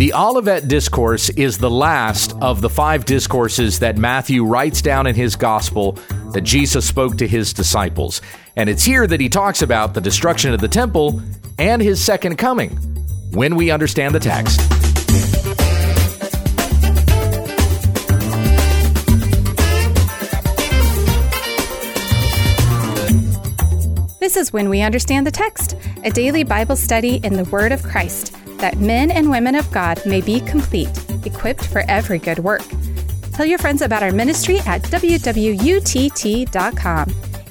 The Olivet Discourse is the last of the five discourses that Matthew writes down in his gospel that Jesus spoke to his disciples. And it's here that he talks about the destruction of the temple and his second coming when we understand the text. This is When We Understand the Text, a daily Bible study in the Word of Christ that men and women of God may be complete, equipped for every good work. Tell your friends about our ministry at wwutt.com.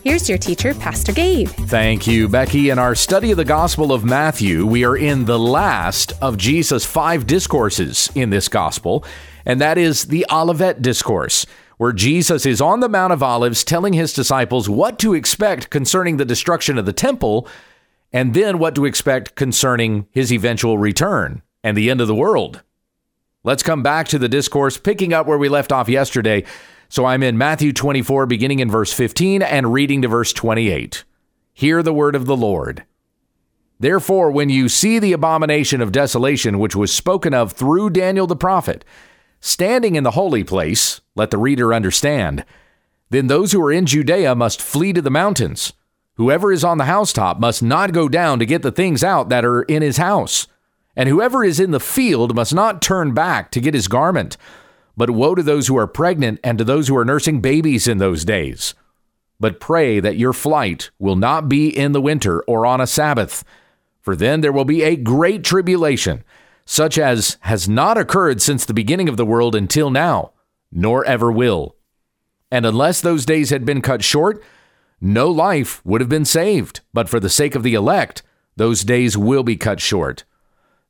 Here's your teacher, Pastor Gabe. Thank you, Becky. In our study of the Gospel of Matthew, we are in the last of Jesus' five discourses in this Gospel, and that is the Olivet Discourse, where Jesus is on the Mount of Olives telling his disciples what to expect concerning the destruction of the temple and then what to expect concerning his eventual return and the end of the world. Let's come back to the discourse, picking up where we left off yesterday. So I'm in Matthew 24, beginning in verse 15 and reading to verse 28. Hear the word of the Lord. Therefore, when you see the abomination of desolation which was spoken of through Daniel the prophet, standing in the holy place, let the reader understand, then those who are in Judea must flee to the mountains. Whoever is on the housetop must not go down to get the things out that are in his house. And whoever is in the field must not turn back to get his garment. But woe to those who are pregnant and to those who are nursing babies in those days. But pray that your flight will not be in the winter or on a Sabbath, for then there will be a great tribulation, such as has not occurred since the beginning of the world until now, nor ever will. And unless those days had been cut short, no life would have been saved, but for the sake of the elect, those days will be cut short.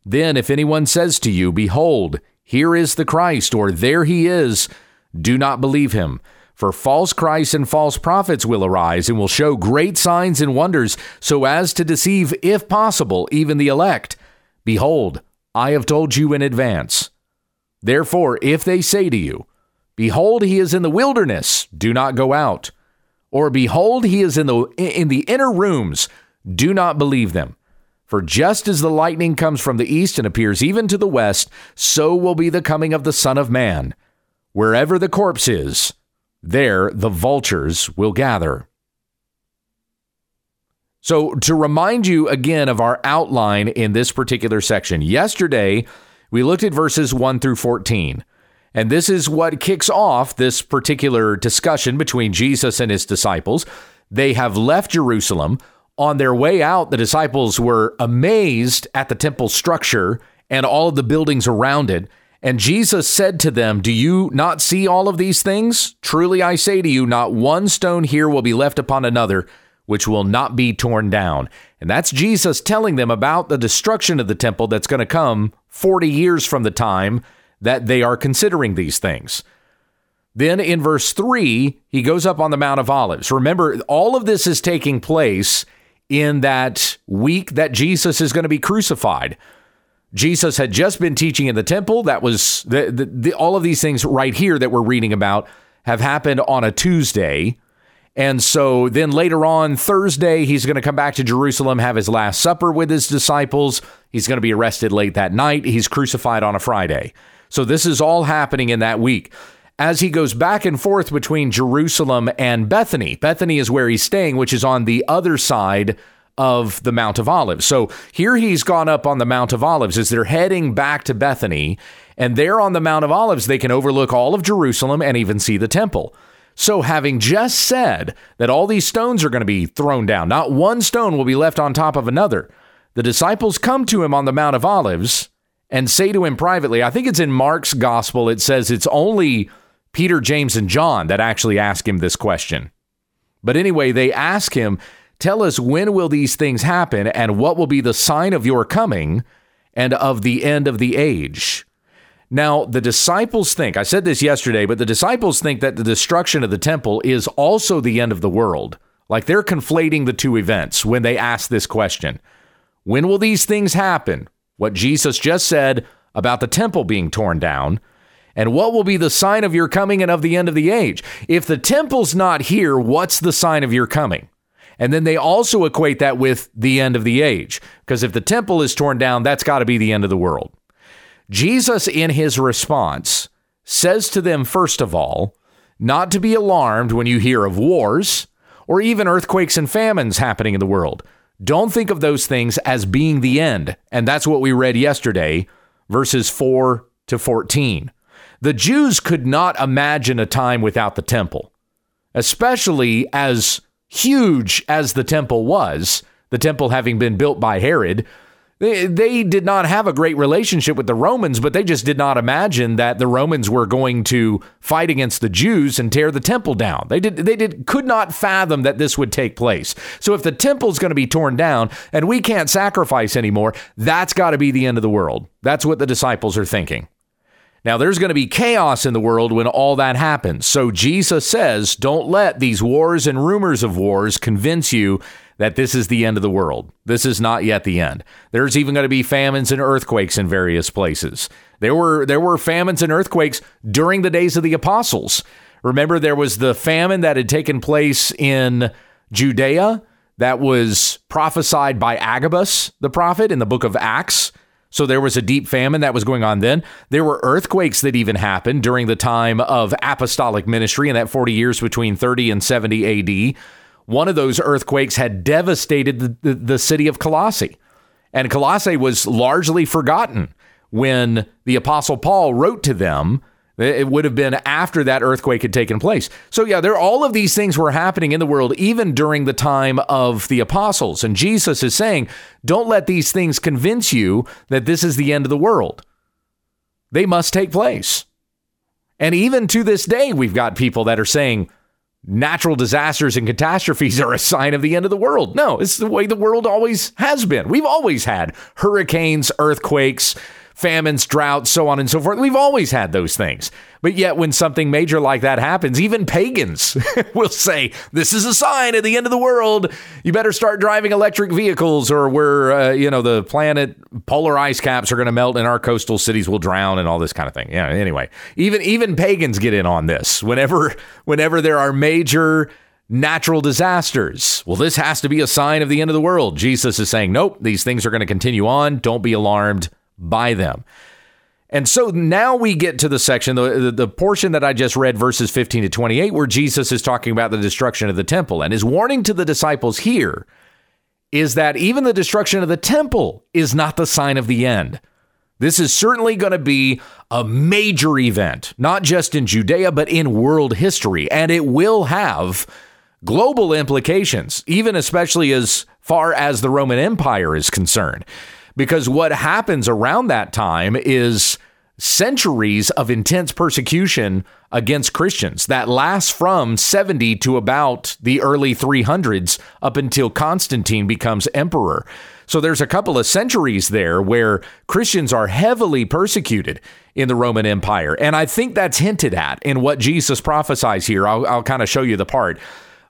Then, if anyone says to you, Behold, here is the Christ, or there he is, do not believe him. For false Christs and false prophets will arise and will show great signs and wonders, so as to deceive, if possible, even the elect. Behold, I have told you in advance. Therefore, if they say to you, Behold, he is in the wilderness, do not go out or behold he is in the in the inner rooms. Do not believe them. For just as the lightning comes from the east and appears even to the west so will be the coming of the son of man. Wherever the corpse is there the vultures will gather. So to remind you again of our outline in this particular section yesterday we looked at verses 1 through 14 and this is what kicks off this particular discussion between Jesus and his disciples. They have left Jerusalem. On their way out, the disciples were amazed at the temple structure and all of the buildings around it. And Jesus said to them, Do you not see all of these things? Truly I say to you, not one stone here will be left upon another, which will not be torn down. And that's Jesus telling them about the destruction of the temple that's going to come 40 years from the time that they are considering these things. Then in verse 3, he goes up on the Mount of Olives. Remember, all of this is taking place in that week that Jesus is going to be crucified. Jesus had just been teaching in the temple. That was the, the, the, all of these things right here that we're reading about have happened on a Tuesday. And so then later on, Thursday, he's going to come back to Jerusalem, have his last supper with his disciples. He's going to be arrested late that night. He's crucified on a Friday. So this is all happening in that week. As he goes back and forth between Jerusalem and Bethany, Bethany is where he's staying, which is on the other side of the Mount of Olives. So here he's gone up on the Mount of Olives as they're heading back to Bethany. And there on the Mount of Olives, they can overlook all of Jerusalem and even see the temple. So, having just said that all these stones are going to be thrown down, not one stone will be left on top of another, the disciples come to him on the Mount of Olives and say to him privately, I think it's in Mark's gospel, it says it's only Peter, James, and John that actually ask him this question. But anyway, they ask him, Tell us when will these things happen and what will be the sign of your coming and of the end of the age? Now, the disciples think, I said this yesterday, but the disciples think that the destruction of the temple is also the end of the world. Like they're conflating the two events when they ask this question. When will these things happen? What Jesus just said about the temple being torn down, and what will be the sign of your coming and of the end of the age? If the temple's not here, what's the sign of your coming? And then they also equate that with the end of the age, because if the temple is torn down, that's got to be the end of the world. Jesus, in his response, says to them, first of all, not to be alarmed when you hear of wars or even earthquakes and famines happening in the world. Don't think of those things as being the end. And that's what we read yesterday, verses 4 to 14. The Jews could not imagine a time without the temple, especially as huge as the temple was, the temple having been built by Herod. They, they did not have a great relationship with the Romans, but they just did not imagine that the Romans were going to fight against the Jews and tear the temple down. They did they did could not fathom that this would take place. So if the temple's going to be torn down and we can't sacrifice anymore, that's got to be the end of the world. That's what the disciples are thinking. Now, there's going to be chaos in the world when all that happens. So Jesus says, don't let these wars and rumors of wars convince you that this is the end of the world. This is not yet the end. There's even going to be famines and earthquakes in various places. There were there were famines and earthquakes during the days of the apostles. Remember there was the famine that had taken place in Judea that was prophesied by Agabus the prophet in the book of Acts. So there was a deep famine that was going on then. There were earthquakes that even happened during the time of apostolic ministry in that 40 years between 30 and 70 AD. One of those earthquakes had devastated the, the, the city of Colossae. And Colossae was largely forgotten when the Apostle Paul wrote to them. It would have been after that earthquake had taken place. So, yeah, there all of these things were happening in the world, even during the time of the apostles. And Jesus is saying, don't let these things convince you that this is the end of the world. They must take place. And even to this day, we've got people that are saying, natural disasters and catastrophes are a sign of the end of the world. No, it's the way the world always has been. We've always had hurricanes, earthquakes, famines, droughts, so on and so forth. We've always had those things. But yet, when something major like that happens, even pagans will say, This is a sign of the end of the world. You better start driving electric vehicles, or we're, uh, you know, the planet polar ice caps are going to melt and our coastal cities will drown and all this kind of thing. Yeah, anyway, even, even pagans get in on this. Whenever, whenever there are major natural disasters. Well, this has to be a sign of the end of the world. Jesus is saying, Nope, these things are going to continue on. Don't be alarmed by them. And so now we get to the section, the, the, portion that I just read, verses 15 to 28, where Jesus is talking about the destruction of the temple. And his warning to the disciples here is that even the destruction of the temple is not the sign of the end. This is certainly going to be a major event, not just in Judea, but in world history. And it will have global implications, even especially as far as the Roman Empire is concerned because what happens around that time is centuries of intense persecution against Christians that lasts from 70 to about the early 300s up until Constantine becomes emperor. So there's a couple of centuries there where Christians are heavily persecuted in the Roman Empire. And I think that's hinted at in what Jesus prophesies here. I'll, I'll kind of show you the part.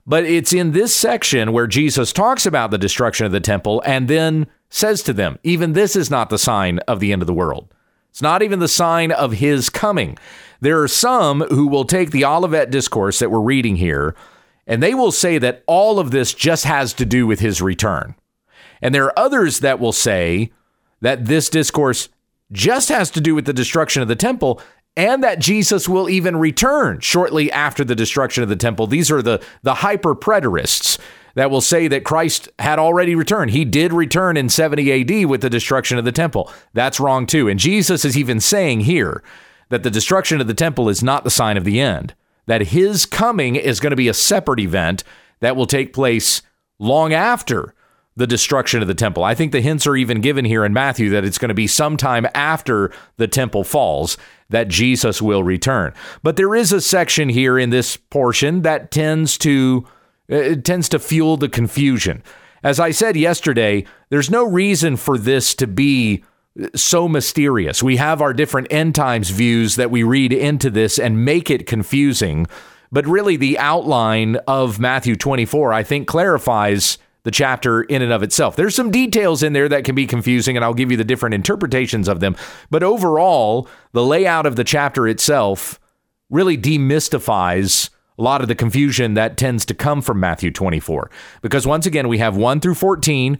But it's in this section where Jesus talks about the destruction of the temple and then says to them, Even this is not the sign of the end of the world. It's not even the sign of his coming. There are some who will take the Olivet discourse that we're reading here, and they will say that all of this just has to do with his return. And there are others that will say that this discourse just has to do with the destruction of the temple and that Jesus will even return shortly after the destruction of the temple. These are the, the hyper preterists that will say that Christ had already returned. He did return in 70 AD with the destruction of the temple. That's wrong too. And Jesus is even saying here that the destruction of the temple is not the sign of the end, that his coming is going to be a separate event that will take place long after the destruction of the temple. I think the hints are even given here in Matthew that it's going to be sometime after the temple falls that Jesus will return. But there is a section here in this portion that tends to it tends to fuel the confusion. As I said yesterday, there's no reason for this to be so mysterious. We have our different end times views that we read into this and make it confusing. But really, the outline of Matthew 24, I think, clarifies the chapter in and of itself. There's some details in there that can be confusing, and I'll give you the different interpretations of them. But overall, the layout of the chapter itself really demystifies a lot of the confusion that tends to come from Matthew 24. Because once again, we have 1 through 14.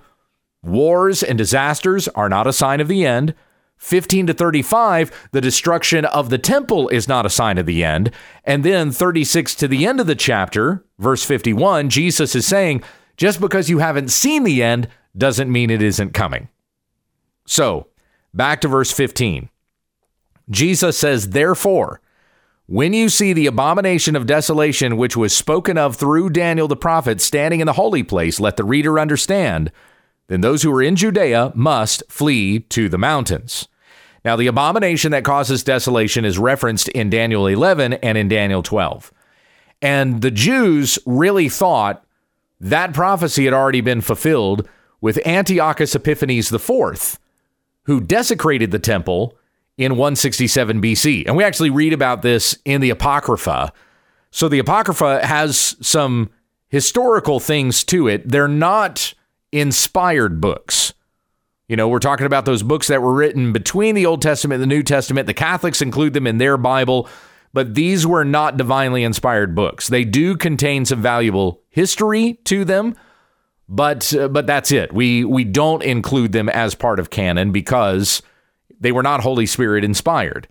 Wars and disasters are not a sign of the end. 15 to 35, the destruction of the temple is not a sign of the end. And then 36 to the end of the chapter, verse 51, Jesus is saying, just because you haven't seen the end doesn't mean it isn't coming. So, back to verse 15. Jesus says, Therefore, when you see the abomination of desolation which was spoken of through Daniel the prophet standing in the holy place, let the reader understand, then those who are in Judea must flee to the mountains. Now, the abomination that causes desolation is referenced in Daniel 11 and in Daniel 12. And the Jews really thought that prophecy had already been fulfilled with Antiochus Epiphanes IV, who desecrated the temple in 167 BC. And we actually read about this in the Apocrypha. So the Apocrypha has some historical things to it. They're not inspired books. You know, we're talking about those books that were written between the Old Testament and the New Testament. The Catholics include them in their Bible, but these were not divinely inspired books. They do contain some valuable history to them, but uh, but that's it. We we don't include them as part of canon because they were not Holy Spirit inspired.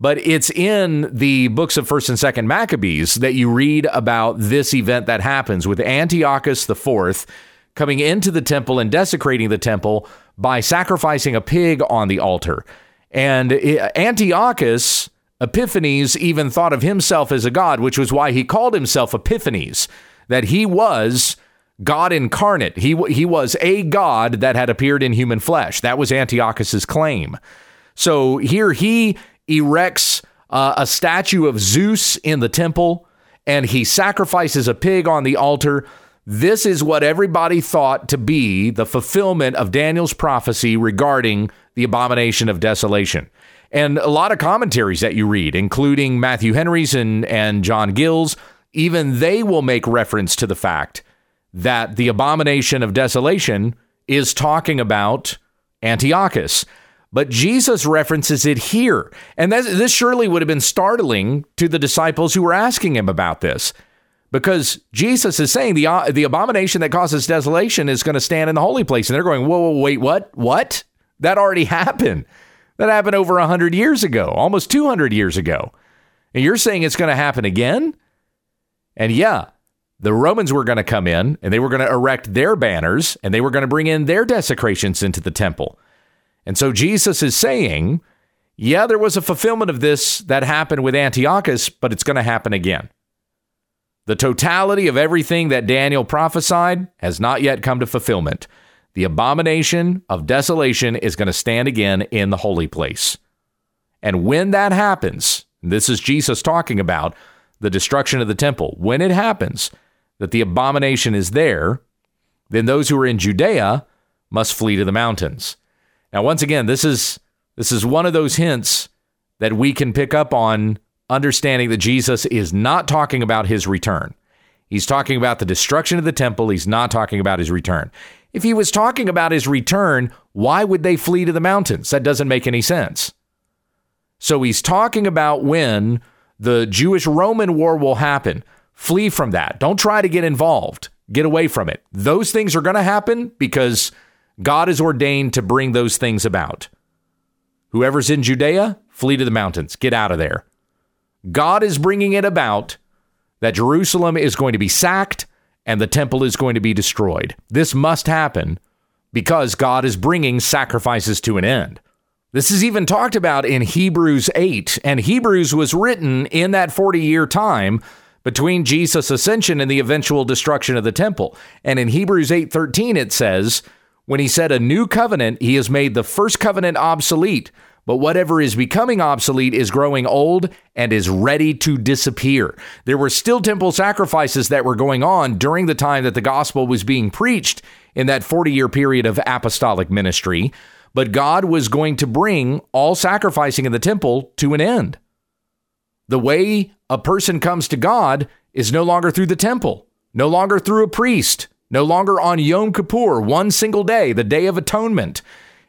But it's in the books of 1st and 2nd Maccabees that you read about this event that happens with Antiochus IV coming into the temple and desecrating the temple by sacrificing a pig on the altar. And Antiochus Epiphanes even thought of himself as a god, which was why he called himself Epiphanes, that he was God incarnate. He, he was a God that had appeared in human flesh. That was Antiochus's claim. So here he erects uh, a statue of Zeus in the temple and he sacrifices a pig on the altar. This is what everybody thought to be the fulfillment of Daniel's prophecy regarding the abomination of desolation. And a lot of commentaries that you read, including Matthew Henry's and, and John Gill's, even they will make reference to the fact that the abomination of desolation is talking about Antiochus. But Jesus references it here. And this surely would have been startling to the disciples who were asking him about this. Because Jesus is saying the, uh, the abomination that causes desolation is going to stand in the holy place. And they're going, whoa, whoa, wait, what? What? That already happened. That happened over 100 years ago, almost 200 years ago. And you're saying it's going to happen again? And yeah, the Romans were going to come in and they were going to erect their banners and they were going to bring in their desecrations into the temple. And so Jesus is saying, yeah, there was a fulfillment of this that happened with Antiochus, but it's going to happen again. The totality of everything that Daniel prophesied has not yet come to fulfillment. The abomination of desolation is going to stand again in the holy place. And when that happens, this is Jesus talking about the destruction of the temple. When it happens that the abomination is there, then those who are in Judea must flee to the mountains. Now, once again, this is this is one of those hints that we can pick up on understanding that Jesus is not talking about his return. He's talking about the destruction of the temple. He's not talking about his return. If he was talking about his return, why would they flee to the mountains? That doesn't make any sense. So he's talking about when the Jewish Roman war will happen. Flee from that. Don't try to get involved. Get away from it. Those things are going to happen because God is ordained to bring those things about. Whoever's in Judea, flee to the mountains, get out of there. God is bringing it about that Jerusalem is going to be sacked and the temple is going to be destroyed. This must happen because God is bringing sacrifices to an end. This is even talked about in Hebrews 8, and Hebrews was written in that 40 year time between Jesus' ascension and the eventual destruction of the temple. And in Hebrews 8:13 it says, when he said a new covenant, he has made the first covenant obsolete, but whatever is becoming obsolete is growing old and is ready to disappear. There were still temple sacrifices that were going on during the time that the gospel was being preached in that 40 year period of apostolic ministry, but God was going to bring all sacrificing in the temple to an end. The way a person comes to God is no longer through the temple, no longer through a priest, no longer on Yom Kippur, one single day, the Day of Atonement.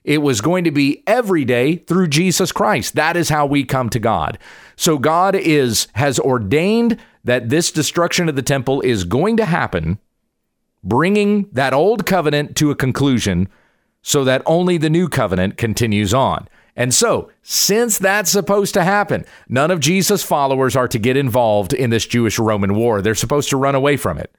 It was going to be every day through Jesus Christ. That is how we come to God. So God is has ordained that this destruction of the temple is going to happen, bringing that old covenant to a conclusion so that only the new covenant continues on. And so, since that's supposed to happen, none of Jesus' followers are to get involved in this Jewish Roman war. They're supposed to run away from it.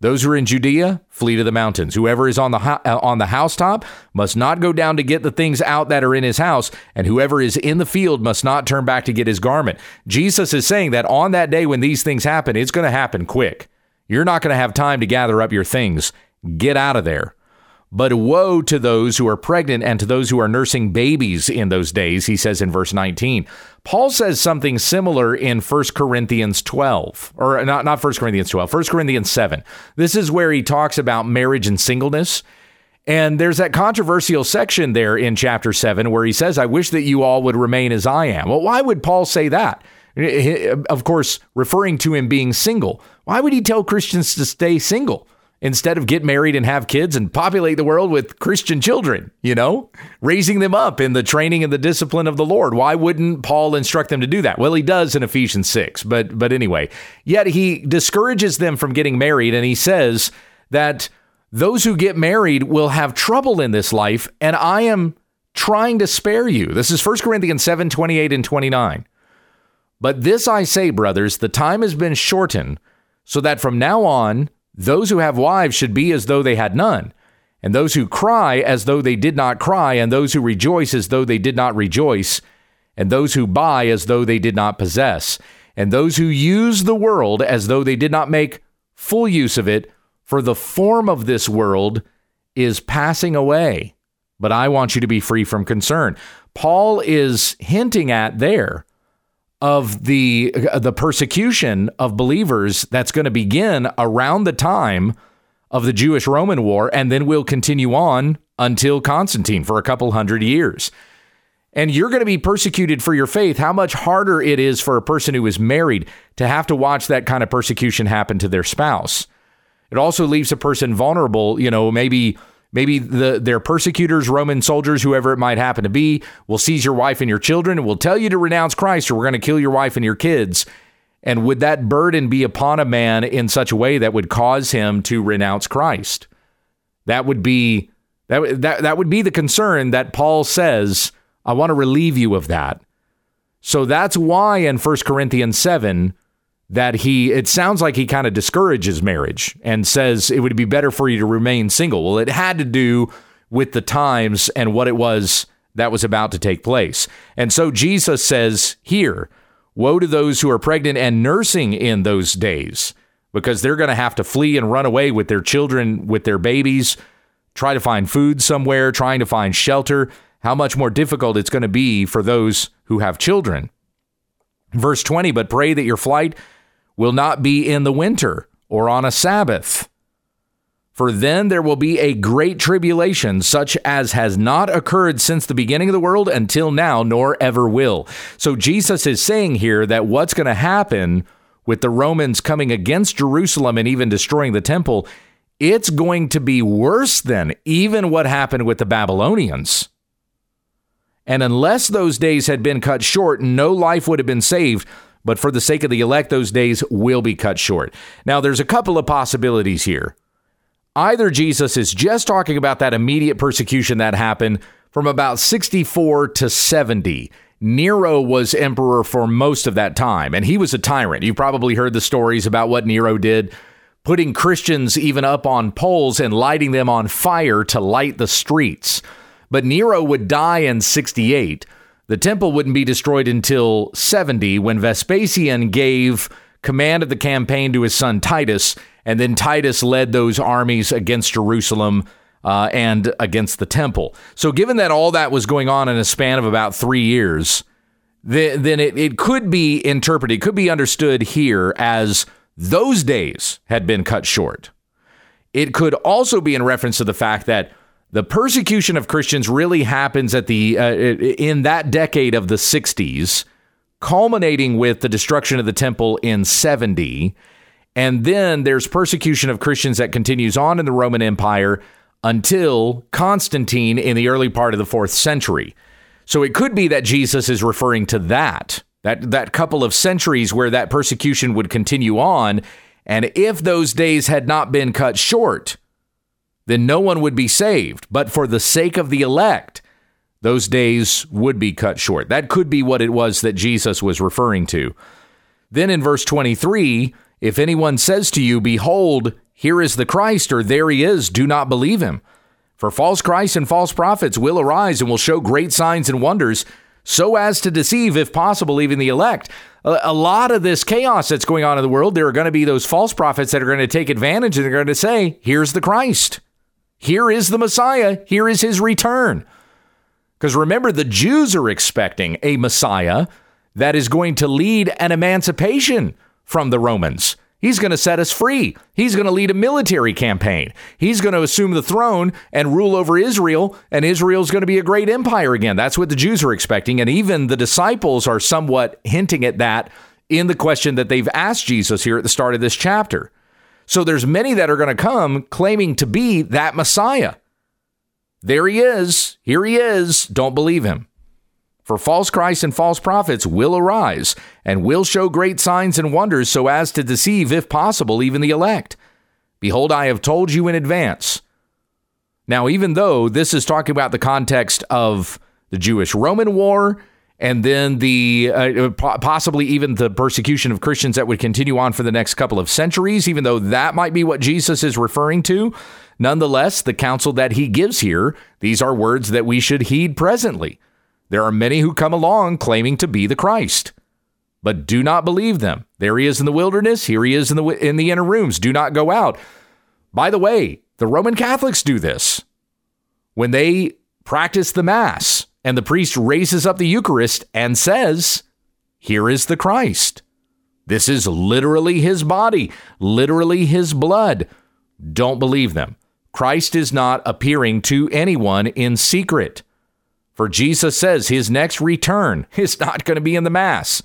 Those who are in Judea, flee to the mountains. Whoever is on the ho- uh, on the housetop must not go down to get the things out that are in his house, and whoever is in the field must not turn back to get his garment. Jesus is saying that on that day when these things happen, it's going to happen quick. You're not going to have time to gather up your things. Get out of there. But woe to those who are pregnant and to those who are nursing babies in those days, he says in verse 19. Paul says something similar in 1 Corinthians 12, or not, not 1 Corinthians 12, 1 Corinthians 7. This is where he talks about marriage and singleness. And there's that controversial section there in chapter 7 where he says, I wish that you all would remain as I am. Well, why would Paul say that? Of course, referring to him being single. Why would he tell Christians to stay single? Instead of get married and have kids and populate the world with Christian children, you know, raising them up in the training and the discipline of the Lord. Why wouldn't Paul instruct them to do that? Well, he does in Ephesians 6, but but anyway, yet he discourages them from getting married and he says that those who get married will have trouble in this life and I am trying to spare you. This is 1 Corinthians 7, 28 and 29. But this I say, brothers, the time has been shortened so that from now on those who have wives should be as though they had none, and those who cry as though they did not cry, and those who rejoice as though they did not rejoice, and those who buy as though they did not possess, and those who use the world as though they did not make full use of it, for the form of this world is passing away. But I want you to be free from concern. Paul is hinting at there of the uh, the persecution of believers that's going to begin around the time of the Jewish Roman war and then will continue on until Constantine for a couple hundred years. And you're going to be persecuted for your faith. How much harder it is for a person who is married to have to watch that kind of persecution happen to their spouse. It also leaves a person vulnerable, you know, maybe Maybe the, their persecutors, Roman soldiers, whoever it might happen to be, will seize your wife and your children and will tell you to renounce Christ or we're going to kill your wife and your kids. And would that burden be upon a man in such a way that would cause him to renounce Christ? That would be that, that, that would be the concern that Paul says, I want to relieve you of that. So that's why in 1 Corinthians 7, that he it sounds like he kind of discourages marriage and says it would be better for you to remain single. Well, it had to do with the times and what it was that was about to take place. And so Jesus says here, woe to those who are pregnant and nursing in those days because they're going to have to flee and run away with their children, with their babies, try to find food somewhere, trying to find shelter. How much more difficult it's going to be for those who have children. Verse 20, but pray that your flight will not be in the winter or on a Sabbath. For then there will be a great tribulation, such as has not occurred since the beginning of the world until now, nor ever will. So Jesus is saying here that what's going to happen with the Romans coming against Jerusalem and even destroying the temple, it's going to be worse than even what happened with the Babylonians. And unless those days had been cut short, no life would have been saved but for the sake of the elect, those days will be cut short. Now, there's a couple of possibilities here. Either Jesus is just talking about that immediate persecution that happened from about 64 to 70. Nero was emperor for most of that time, and he was a tyrant. You've probably heard the stories about what Nero did, putting Christians even up on poles and lighting them on fire to light the streets. But Nero would die in 68 the temple wouldn't be destroyed until 70 when Vespasian gave command of the campaign to his son Titus, and then Titus led those armies against Jerusalem uh, and against the temple. So, given that all that was going on in a span of about three years, then, then it, it could be interpreted, could be understood here as those days had been cut short. It could also be in reference to the fact that the persecution of Christians really happens at the uh, in that decade of the 60s, culminating with the destruction of the temple in 70. And then there's persecution of Christians that continues on in the Roman Empire until Constantine in the early part of the 4th century. So it could be that Jesus is referring to that, that that couple of centuries where that persecution would continue on, and if those days had not been cut short, then no one would be saved. But for the sake of the elect, those days would be cut short. That could be what it was that Jesus was referring to. Then in verse 23, if anyone says to you, Behold, here is the Christ, or there he is, do not believe him. For false Christs and false prophets will arise and will show great signs and wonders, so as to deceive, if possible, even the elect. A, lot of this chaos that's going on in the world, there are going to be those false prophets that are going to take advantage and they're going to say, Here's the Christ. Here is the Messiah. Here is his return. Because remember, the Jews are expecting a Messiah that is going to lead an emancipation from the Romans. He's going to set us free. He's going to lead a military campaign. He's going to assume the throne and rule over Israel, and Israel's going to be a great empire again. That's what the Jews are expecting. And even the disciples are somewhat hinting at that in the question that they've asked Jesus here at the start of this chapter. So there's many that are going to come claiming to be that Messiah. There he is. Here he is. Don't believe him. For false Christs and false prophets will arise and will show great signs and wonders so as to deceive, if possible, even the elect. Behold, I have told you in advance. Now, even though this is talking about the context of the Jewish Roman War and then the uh, possibly even the persecution of Christians that would continue on for the next couple of centuries, even though that might be what Jesus is referring to, nonetheless, the counsel that he gives here, these are words that we should heed presently. There are many who come along claiming to be the Christ, but do not believe them. There he is in the wilderness. Here he is in the in the inner rooms. Do not go out. By the way, the Roman Catholics do this when they practice the Mass and the priest raises up the Eucharist and says, "Here is the Christ." This is literally his body, literally his blood. Don't believe them. Christ is not appearing to anyone in secret. For Jesus says his next return is not going to be in the mass.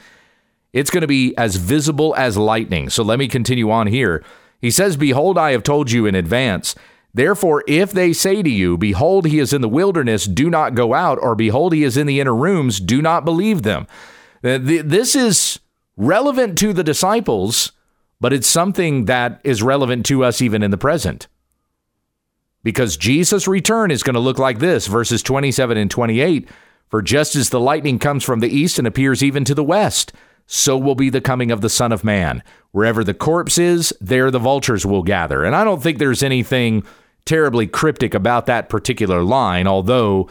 It's going to be as visible as lightning. So let me continue on here. He says, Behold, I have told you in advance. Therefore, if they say to you, Behold, he is in the wilderness, do not go out, or Behold, he is in the inner rooms, do not believe them. Uh, this is relevant to the disciples, but it's something that is relevant to us even in the present because Jesus' return is going to look like this verses 27 and 28. For just as the lightning comes from the east and appears even to the west, so will be the coming of the Son of Man. Wherever the corpse is, there the vultures will gather. And I don't think there's anything terribly cryptic about that particular line, although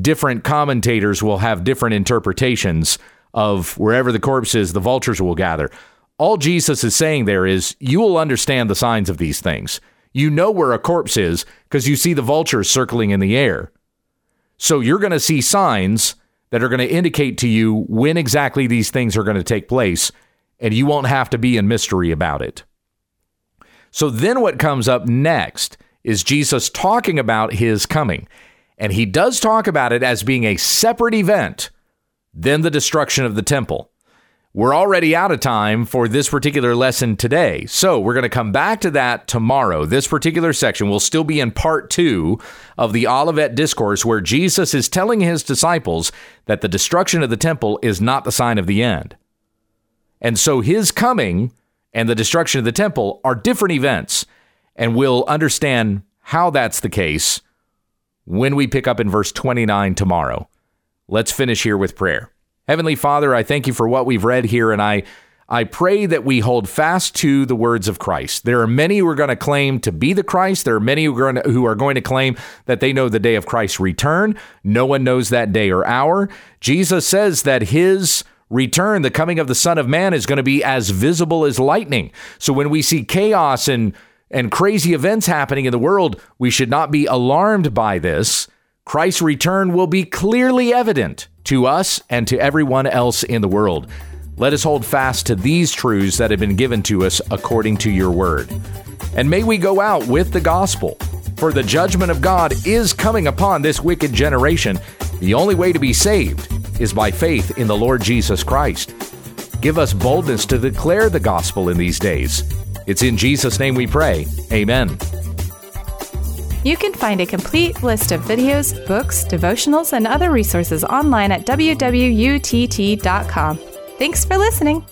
different commentators will have different interpretations of wherever the corpse is, the vultures will gather. All Jesus is saying there is, you will understand the signs of these things. You know where a corpse is because you see the vultures circling in the air. So you're going to see signs that are going to indicate to you when exactly these things are going to take place, and you won't have to be in mystery about it. So then what comes up next is Jesus talking about his coming. And he does talk about it as being a separate event than the destruction of the temple. We're already out of time for this particular lesson today. So we're going to come back to that tomorrow. This particular section will still be in part two of the Olivet Discourse, where Jesus is telling his disciples that the destruction of the temple is not the sign of the end. And so his coming and the destruction of the temple are different events. And we'll understand how that's the case when we pick up in verse 29 tomorrow. Let's finish here with prayer. Heavenly Father, I thank you for what we've read here, and I, I pray that we hold fast to the words of Christ. There are many who are going to claim to be the Christ. There are many who are, going to, who are going to claim that they know the day of Christ's return. No one knows that day or hour. Jesus says that his return, the coming of the Son of Man, is going to be as visible as lightning. So when we see chaos and and crazy events happening in the world, we should not be alarmed by this. Christ's return will be clearly evident to us and to everyone else in the world. Let us hold fast to these truths that have been given to us according to your word. And may we go out with the gospel, for the judgment of God is coming upon this wicked generation. The only way to be saved is by faith in the Lord Jesus Christ. Give us boldness to declare the gospel in these days. It's in Jesus' name we pray. Amen. You can find a complete list of videos, books, devotionals, and other resources online at wwutt.com. Thanks for listening.